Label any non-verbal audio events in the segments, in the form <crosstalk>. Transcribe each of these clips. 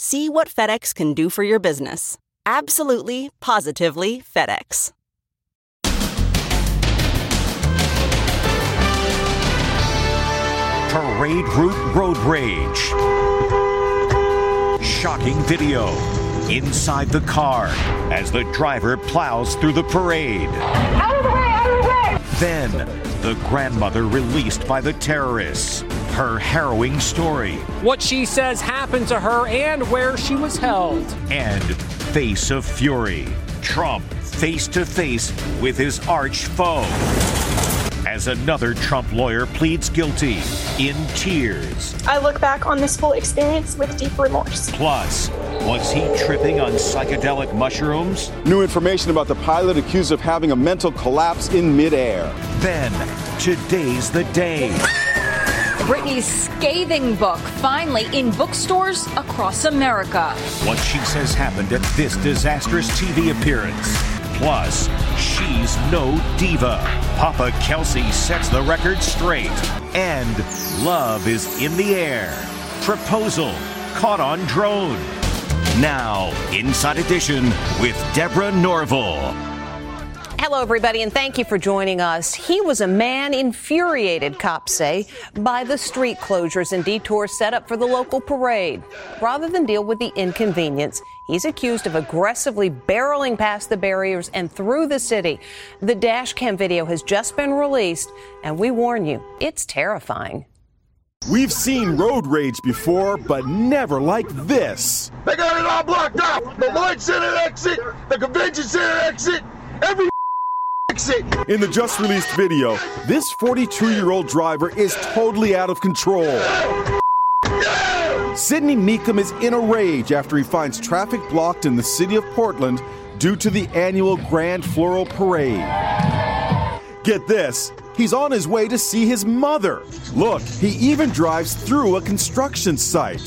See what FedEx can do for your business. Absolutely, positively FedEx. Parade Route Road Rage. Shocking video inside the car as the driver plows through the parade. Out of the way, out of the way! Then, the grandmother released by the terrorists. Her harrowing story. What she says happened to her and where she was held. And Face of Fury. Trump face to face with his arch foe as another Trump lawyer pleads guilty in tears. I look back on this whole experience with deep remorse. Plus, was he tripping on psychedelic mushrooms? New information about the pilot accused of having a mental collapse in midair. Then, today's the day. Britney's scathing book finally in bookstores across America. What she says happened at this disastrous TV appearance. Plus, she's no diva. Papa Kelce sets the record straight. And love is in the air. Proposal caught on drone. Now, Inside Edition with Deborah Norville. Hello, everybody, and thank you for joining us. He was a man infuriated, cops say, by the street closures and detours set up for the local parade. Rather than deal with the inconvenience, he's accused of aggressively barreling past the barriers and through the city. The dash cam video has just been released, and we warn you, it's terrifying. We've seen road rage before, but never like this. They got it all blocked off. The Lloyd Center exit, the Convention Center exit, every In the just released video, this 42 year old driver is totally out of control. Sidney Meekum is in a rage after he finds traffic blocked in the city of Portland due to the annual Grand Floral Parade. Get this, he's on his way to see his mother. Look, he even drives through a construction site.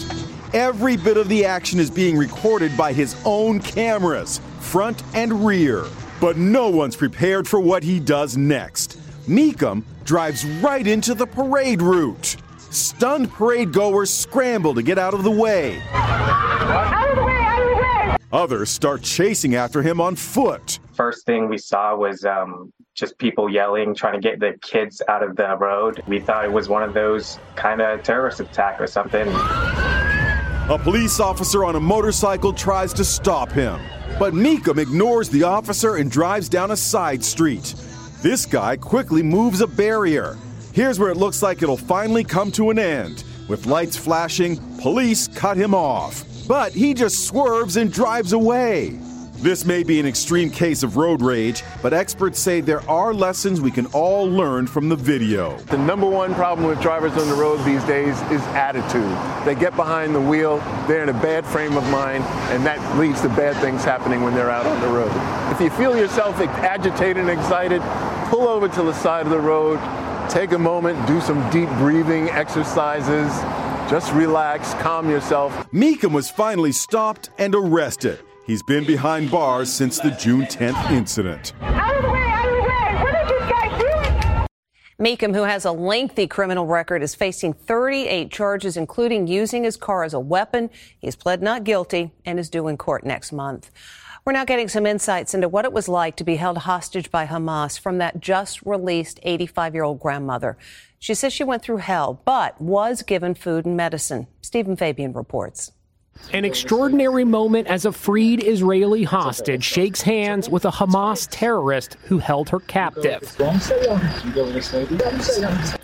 Every bit of the action is being recorded by his own cameras, front and rear. But no one's prepared for what he does next. Meekum drives right into the parade route. Stunned parade goers scramble to get out of the way. Out of the way, out of the way! Others start chasing after him on foot. First thing we saw was um, just people yelling, trying to get the kids out of the road. We thought it was one of those kind of terrorist attack or something. A police officer on a motorcycle tries to stop him, but Meekum ignores the officer and drives down a side street. This guy quickly moves a barrier. Here's where it looks like it'll finally come to an end. With lights flashing, police cut him off. But he just swerves and drives away. This may be an extreme case of road rage, but experts say there are lessons we can all learn from the video. The number one problem with drivers on the road these days is attitude. They get behind the wheel, they're in a bad frame of mind, and that leads to bad things happening when they're out on the road. If you feel yourself agitated and excited, pull over to the side of the road, take a moment, do some deep breathing exercises. Just relax, calm yourself. Meekum was finally stopped and arrested. He's been behind bars since the June 10th incident. Meekum, who has a lengthy criminal record, is facing 38 charges, including using his car as a weapon. He's pled not guilty and is due in court next month. We're now getting some insights into what it was like to be held hostage by Hamas from that just released 85 year old grandmother. She says she went through hell, but was given food and medicine. Steven Fabian reports. An extraordinary moment as a freed Israeli hostage shakes hands with a Hamas terrorist who held her captive.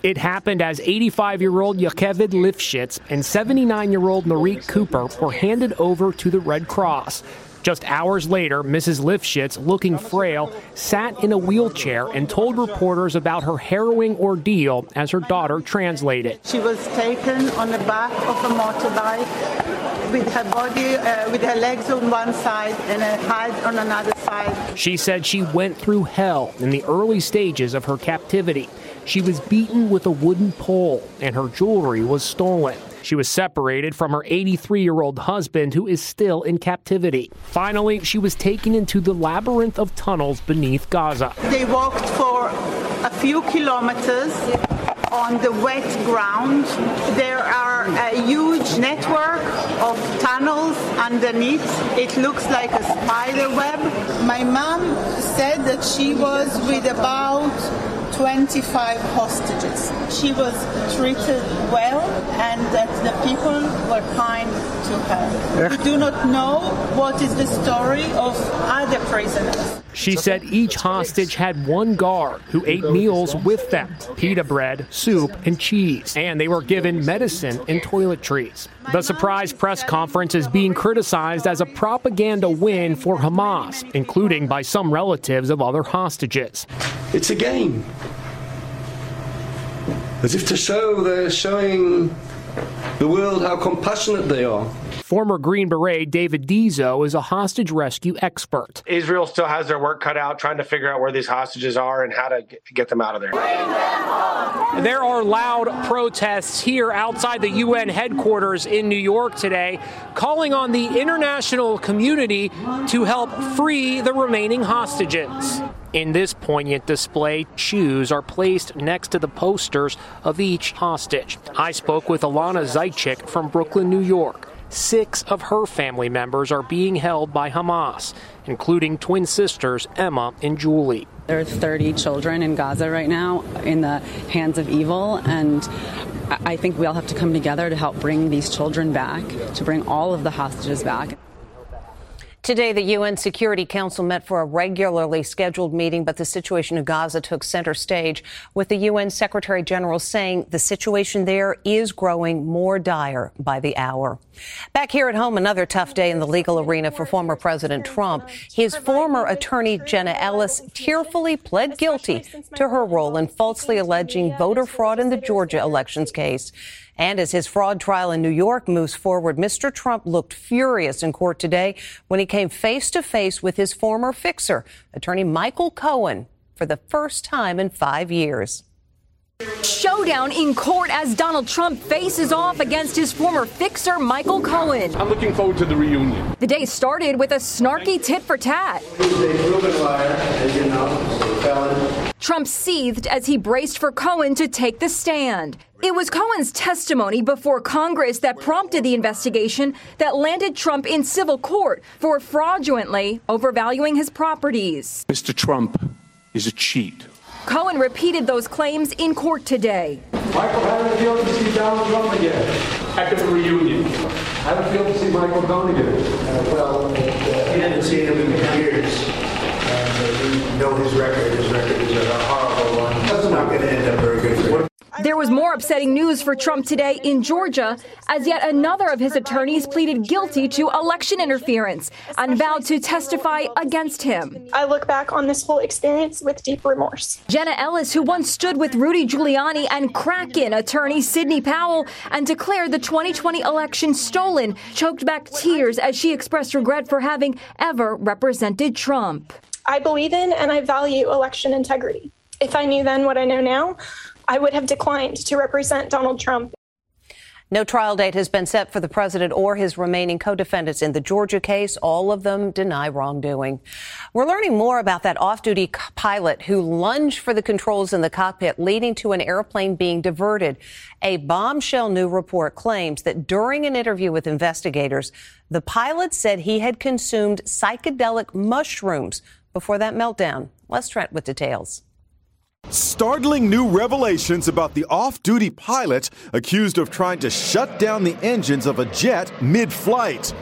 It happened as 85 year old Yocheved Lifshitz and 79 year old Nurit Cooper were handed over to the Red Cross. Just hours later, Mrs. Lifshitz, looking frail, sat in a wheelchair and told reporters about her harrowing ordeal as her daughter translated. She was taken on the back of a motorbike with her body, uh, with her legs on one side and her head on another side. She said she went through hell in the early stages of her captivity. She was beaten with a wooden pole and her jewelry was stolen. She was separated from her 83 year old husband, who is still in captivity. Finally, she was taken into the labyrinth of tunnels beneath Gaza. They walked for a few kilometers on the wet ground. There are a huge network of tunnels underneath. It looks like a spider web. My mom said that she was with about 25 hostages. She was treated well and that the people were kind to her. We do not know what is the story of other prisoners. She said each hostage had one guard who ate meals with them pita bread, soup, and cheese. And they were given medicine and toiletries. The surprise press conference is being criticized as a propaganda win for Hamas, including by some relatives of other hostages. It's a game. As if to show they're showing the world how compassionate they are. Former Green Beret David Dizo is a hostage rescue expert. Israel still has their work cut out trying to figure out where these hostages are and how to get them out of there. There are loud protests here outside the UN headquarters in New York today, calling on the international community to help free the remaining hostages. In this poignant display, shoes are placed next to the posters of each hostage. I spoke with Alana Zeitchik from Brooklyn, New York. Six of her family members are being held by Hamas, including twin sisters Emma and Julie. There are 30 children in Gaza right now in the hands of evil, and I think we all have to come together to help bring these children back, to bring all of the hostages back. Today, the UN Security Council met for a regularly scheduled meeting, but the situation in Gaza took center stage, with the UN Secretary General saying the situation there is growing more dire by the hour. Back here at home, another tough day in the legal arena for former President Trump. His former attorney, Jenna Ellis, tearfully pled guilty to her role in falsely alleging voter fraud in the Georgia elections case. And as his fraud trial in New York moves forward, Mr. Trump looked furious in court today when he came face to face with his former fixer, attorney Michael Cohen, for the first time in five years. Showdown in court as Donald Trump faces off against his former fixer, Michael Cohen. I'm looking forward to the reunion. The day started with a snarky tit for tat. Trump seethed as he braced for Cohen to take the stand. It was Cohen's testimony before Congress that prompted the investigation that landed Trump in civil court for fraudulently overvaluing his properties. Mr. Trump is a cheat. Cohen repeated those claims in court today. Michael, how did to see Donald Trump again at the reunion? How did it feel to see Michael Cohen again? Uh, well, uh, he hadn't seen him in years. And uh, we know his record. His record is a horrible one. That's not going to end up very good for him. There was more upsetting news for Trump today in Georgia as yet another of his attorneys pleaded guilty to election interference and vowed to testify against him. I look back on this whole experience with deep remorse. Jenna Ellis, who once stood with Rudy Giuliani and Kraken attorney Sidney Powell and declared the 2020 election stolen, choked back tears as she expressed regret for having ever represented Trump. I believe in and I value election integrity. If I knew then what I know now, I would have declined to represent Donald Trump. No trial date has been set for the president or his remaining co defendants in the Georgia case. All of them deny wrongdoing. We're learning more about that off duty pilot who lunged for the controls in the cockpit, leading to an airplane being diverted. A bombshell new report claims that during an interview with investigators, the pilot said he had consumed psychedelic mushrooms before that meltdown. Les Trent with details. Startling new revelations about the off duty pilot accused of trying to shut down the engines of a jet mid flight.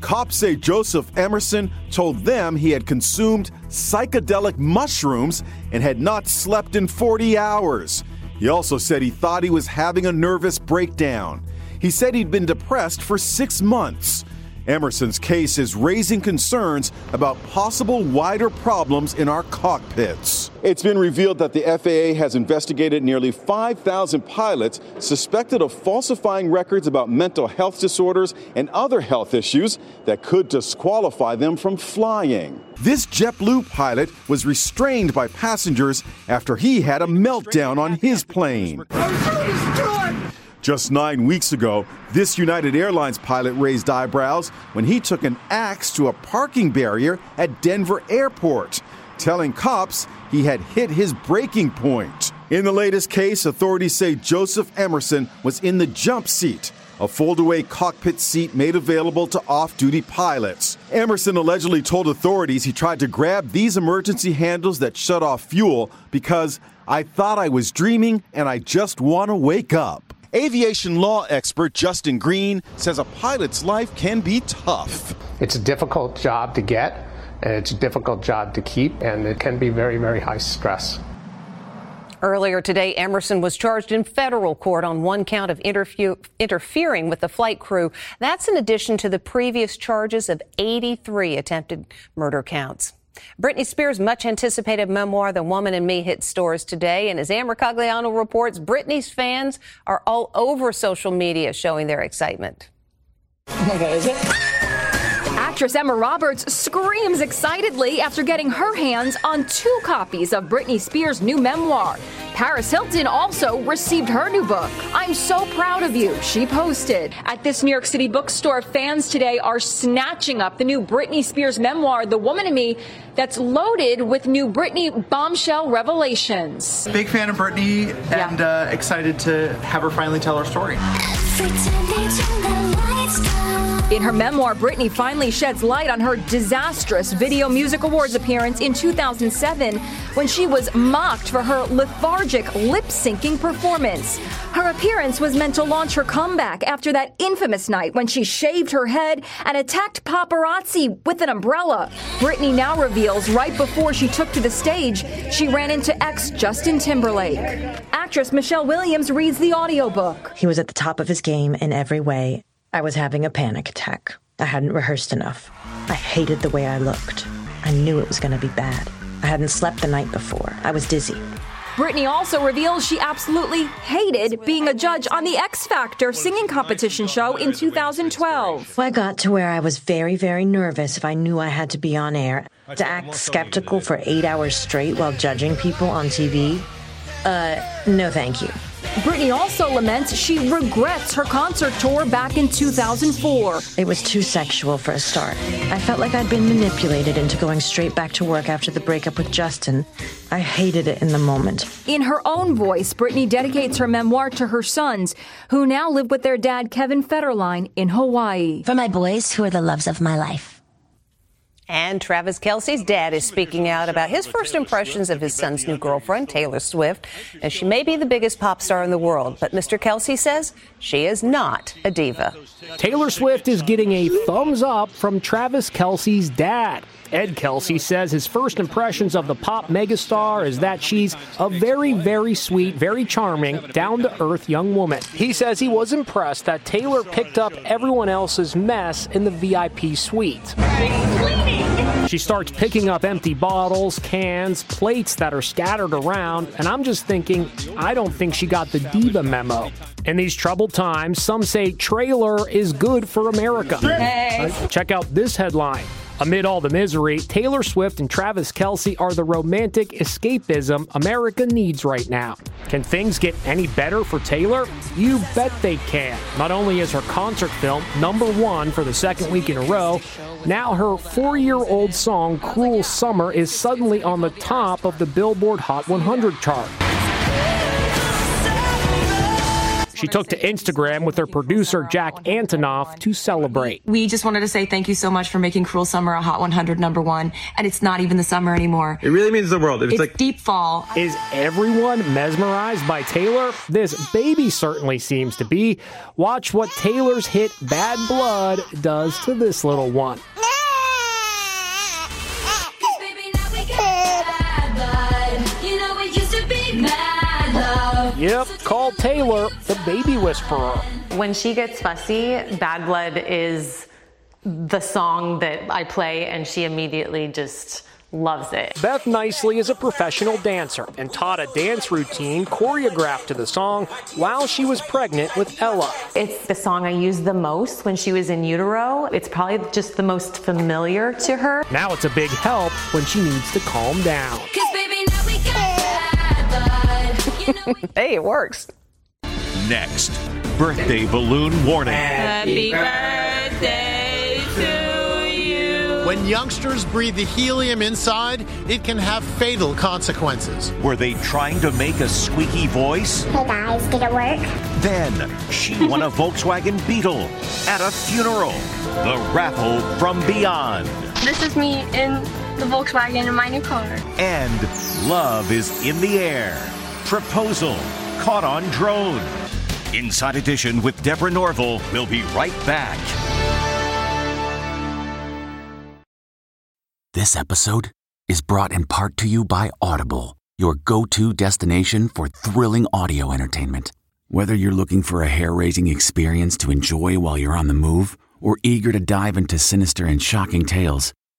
Cops say Joseph Emerson told them he had consumed psychedelic mushrooms and had not slept in 40 hours. He also said he thought he was having a nervous breakdown. He said he'd been depressed for six months. Emerson's case is raising concerns about possible wider problems in our cockpits. It's been revealed that the FAA has investigated nearly 5,000 pilots suspected of falsifying records about mental health disorders and other health issues that could disqualify them from flying. This JetBlue pilot was restrained by passengers after he had a meltdown on his plane. Just nine weeks ago, this United Airlines pilot raised eyebrows when he took an axe to a parking barrier at Denver Airport, telling cops he had hit his breaking point. In the latest case, authorities say Joseph Emerson was in the jump seat, a foldaway cockpit seat made available to off duty pilots. Emerson allegedly told authorities he tried to grab these emergency handles that shut off fuel because I thought I was dreaming and I just want to wake up. Aviation law expert Justin Green says a pilot's life can be tough. It's a difficult job to get, and it's a difficult job to keep, and it can be very, very high stress. Earlier today, Emerson was charged in federal court on one count of interfering with the flight crew. That's in addition to the previous charges of 83 attempted murder counts. Britney Spears' much anticipated memoir, The Woman in Me, hit stores today. And as Amber Mercogliano reports, Britney's fans are all over social media showing their excitement. Oh my God, is it? Actress Emma Roberts screams excitedly after getting her hands on two copies of Britney Spears' new memoir. Paris Hilton also received her new book. I'm so proud of you, she posted. At this New York City bookstore, fans today are snatching up the new Britney Spears memoir, The Woman in Me, that's loaded with new Britney bombshell revelations. Big fan of Britney and yeah. uh, excited to have her finally tell her story. In her memoir, Britney finally sheds light on her disastrous Video Music Awards appearance in 2007 when she was mocked for her lethargic lip syncing performance. Her appearance was meant to launch her comeback after that infamous night when she shaved her head and attacked paparazzi with an umbrella. Britney now reveals right before she took to the stage, she ran into ex Justin Timberlake. Actress Michelle Williams reads the audiobook. He was at the top of his game in every way I was having a panic attack. I hadn't rehearsed enough. I hated the way I looked. I knew it was going to be bad. I hadn't slept the night before. I was dizzy. Britney also reveals she absolutely hated being a judge on the X Factor singing competition show in 2012. I got to where I was very, very nervous if I knew I had to be on air. To act skeptical for eight hours straight while judging people on TV? Uh, no thank you. Britney also laments she regrets her concert tour back in 2004. It was too sexual for a start. I felt like I'd been manipulated into going straight back to work after the breakup with Justin. I hated it in the moment. In her own voice, Britney dedicates her memoir to her sons, who now live with their dad, Kevin Federline, in Hawaii. For my boys, who are the loves of my life. And Travis Kelce's dad is speaking out about his first impressions of his son's new girlfriend, Taylor Swift. And she may be the biggest pop star in the world, but Mr. Kelce says she is not a diva. Taylor Swift is getting a thumbs up from Travis Kelce's dad. Ed Kelce says his first impressions of the pop megastar is that she's a very, very sweet, very charming, down to earth young woman. He says he was impressed that Taylor picked up everyone else's mess in the VIP suite. She starts picking up empty bottles, cans, plates that are scattered around, and I'm just thinking, I don't think she got the diva memo. In these troubled times, some say trailer is good for America. Hey. Check out this headline. Amid all the misery, Taylor Swift and Travis Kelce are the romantic escapism America needs right now. Can things get any better for Taylor? You bet they can. Not only is her concert film number one for the second week in a row, now her four year old song, Cruel Summer, is suddenly on the top of the Billboard Hot 100 chart. She took to Instagram with her producer Jack Antonoff to celebrate. We just wanted to say thank you so much for making Cruel Summer a Hot 100 number one, and it's not even the summer anymore. It really means the world. It's, It's like deep fall. Is everyone mesmerized by Taylor? This baby certainly seems to be. Watch what Taylor's hit Bad Blood does to this little one. Yep, call Taylor the baby whisperer. When she gets fussy, Bad Blood is the song that I play, and she immediately just loves it. Beth Nicely is a professional dancer and taught a dance routine choreographed to the song while she was pregnant with Ella. It's the song I used the most when she was in utero. It's probably just the most familiar to her. Now it's a big help when she needs to calm down. <laughs> hey, it works. Next, birthday balloon warning. Happy birthday to you. When youngsters breathe the helium inside, it can have fatal consequences. Were they trying to make a squeaky voice? Hey guys, did it work? Then she won a Volkswagen Beetle at a funeral. The raffle from beyond. This is me in the Volkswagen in my new car. And love is in the air. Proposal caught on drone. Inside Edition with Deborah Norville. We'll be right back. This episode is brought in part to you by Audible, your go to destination for thrilling audio entertainment. Whether you're looking for a hair raising experience to enjoy while you're on the move or eager to dive into sinister and shocking tales,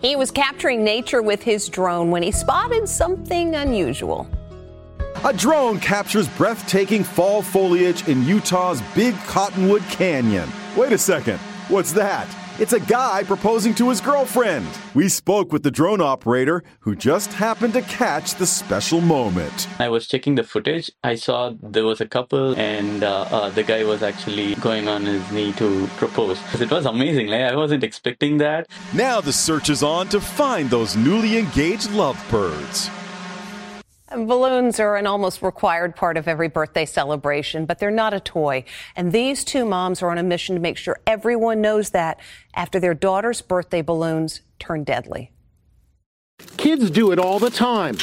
He was capturing nature with his drone when he spotted something unusual. A drone captures breathtaking fall foliage in Utah's Big Cottonwood Canyon. Wait a second, what's that? It's a guy proposing to his girlfriend. We spoke with the drone operator who just happened to catch the special moment. I was checking the footage. I saw there was a couple, and uh, uh, the guy was actually going on his knee to propose. It was amazing. Like, I wasn't expecting that. Now the search is on to find those newly engaged lovebirds. Balloons are an almost required part of every birthday celebration, but they're not a toy. And these two moms are on a mission to make sure everyone knows that after their daughter's birthday balloons turn deadly. Kids do it all the time.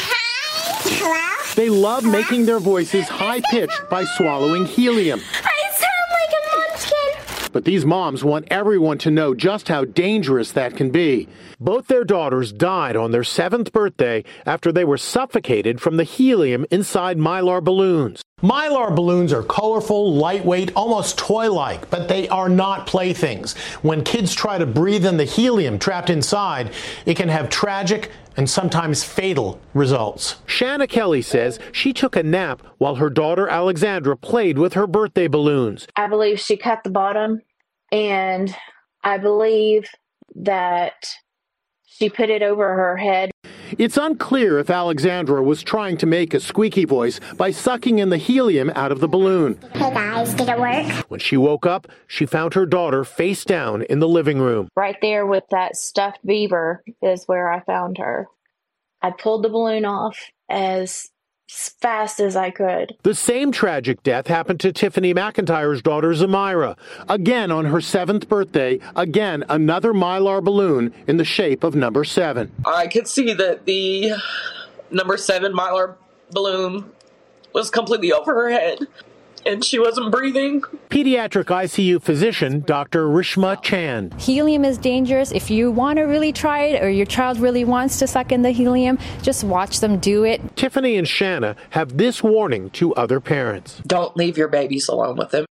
They love making their voices high pitched by swallowing helium. I sound like a munchkin. But these moms want everyone to know just how dangerous that can be. Both their daughters died on their seventh birthday after they were suffocated from the helium inside mylar balloons. Mylar balloons are colorful, lightweight, almost toy like, but they are not playthings. When kids try to breathe in the helium trapped inside, it can have tragic and sometimes fatal results. Shanna Kelly says she took a nap while her daughter Alexandra played with her birthday balloons. I believe she cut the bottom, and I believe that she put it over her head. It's unclear if Alexandra was trying to make a squeaky voice by sucking in the helium out of the balloon. Hey guys, did it work? When she woke up, she found her daughter face down in the living room. Right there with that stuffed beaver is where I found her. I pulled the balloon off as fast as I could. The same tragic death happened to Tiffany McIntyre's daughter Zamira. Again on her seventh birthday, again another mylar balloon in the shape of number seven. I could see that the number seven mylar balloon was completely over her head and she wasn't breathing. Pediatric ICU physician Dr. Rishma Chand. Helium is dangerous. If you want to really try it or your child really wants to suck in the helium, just watch them do it. Tiffany and Shanna have this warning to other parents. Don't leave your babies alone with them.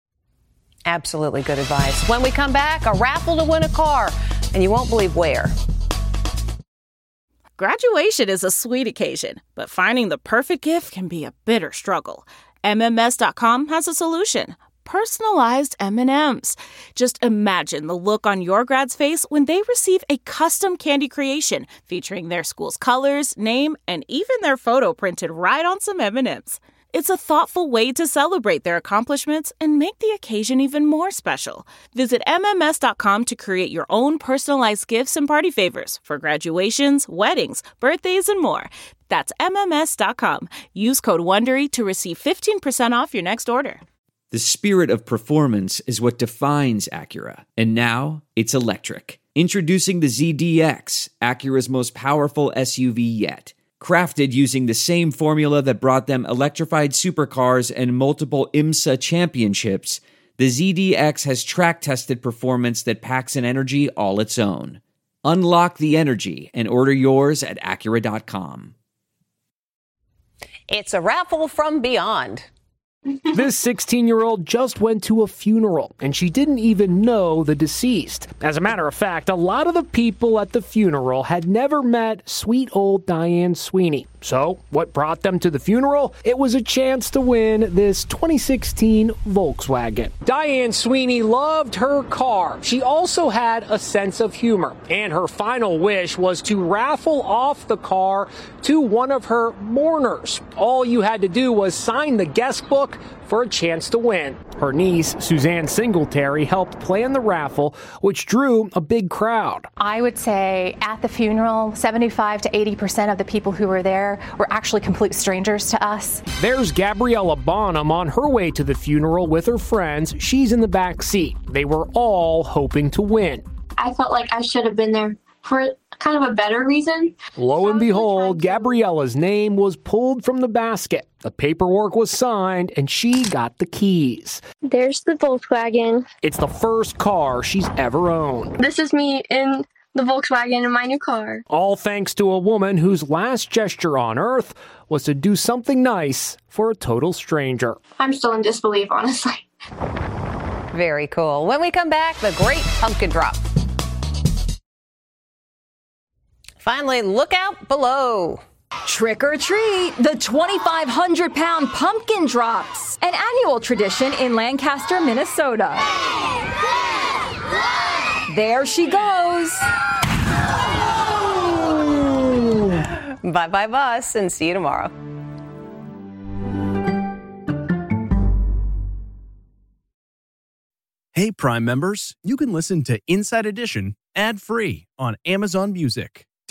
Absolutely good advice. When we come back, a raffle to win a car, and you won't believe where. Graduation is a sweet occasion, but finding the perfect gift can be a bitter struggle. MMS.com has a solution. Personalized M&Ms. Just imagine the look on your grad's face when they receive a custom candy creation featuring their school's colors, name, and even their photo printed right on some M&Ms. It's a thoughtful way to celebrate their accomplishments and make the occasion even more special. Visit MMS.com to create your own personalized gifts and party favors for graduations, weddings, birthdays, and more. That's MMS.com. Use code WONDERY to receive 15% off your next order. The spirit of performance is what defines Acura. And now it's electric. Introducing the ZDX, Acura's most powerful SUV yet. Crafted using the same formula that brought them electrified supercars and multiple IMSA championships, the ZDX has track tested performance that packs an energy all its own. Unlock the energy and order yours at Acura.com. It's a raffle from beyond. <laughs> this 16 year old just went to a funeral and she didn't even know the deceased. As a matter of fact, a lot of the people at the funeral had never met sweet old Diane Sweeney. So, what brought them to the funeral? It was a chance to win this 2016 Volkswagen. Diane Sweeney loved her car. She also had a sense of humor, and her final wish was to raffle off the car to one of her mourners. All you had to do was sign the guest book for a chance to win. Her niece, Suzanne Singletary, helped plan the raffle, which drew a big crowd. I would say at the funeral, 75 to 80% of the people who were there were actually complete strangers to us. There's Gabriella Bonham on her way to the funeral with her friends. She's in the back seat. They were all hoping to win. I felt like I should have been there for kind of a better reason. Lo and behold, Gabriella's name was pulled from the basket. The paperwork was signed, and she got the keys. There's the Volkswagen. It's the first car she's ever owned. This is me in the Volkswagen in my new car. All thanks to a woman whose last gesture on earth was to do something nice for a total stranger. I'm still in disbelief, honestly. Very cool. When we come back, the great pumpkin drop. Finally, look out below. Trick or treat, the 2,500 pound pumpkin drops, an annual tradition in Lancaster, Minnesota. There she goes. Bye bye, bus, and see you tomorrow. Hey, Prime members, you can listen to Inside Edition ad free on Amazon Music.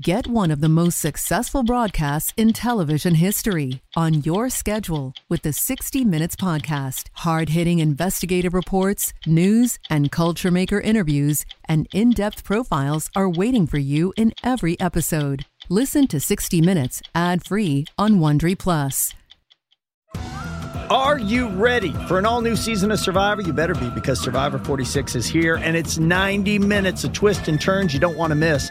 Get one of the most successful broadcasts in television history on your schedule with the 60 Minutes podcast. Hard-hitting investigative reports, news, and culture maker interviews, and in-depth profiles are waiting for you in every episode. Listen to 60 Minutes ad-free on Wondery Plus. Are you ready for an all new season of Survivor? You better be because Survivor 46 is here and it's 90 minutes of twists and turns you don't want to miss.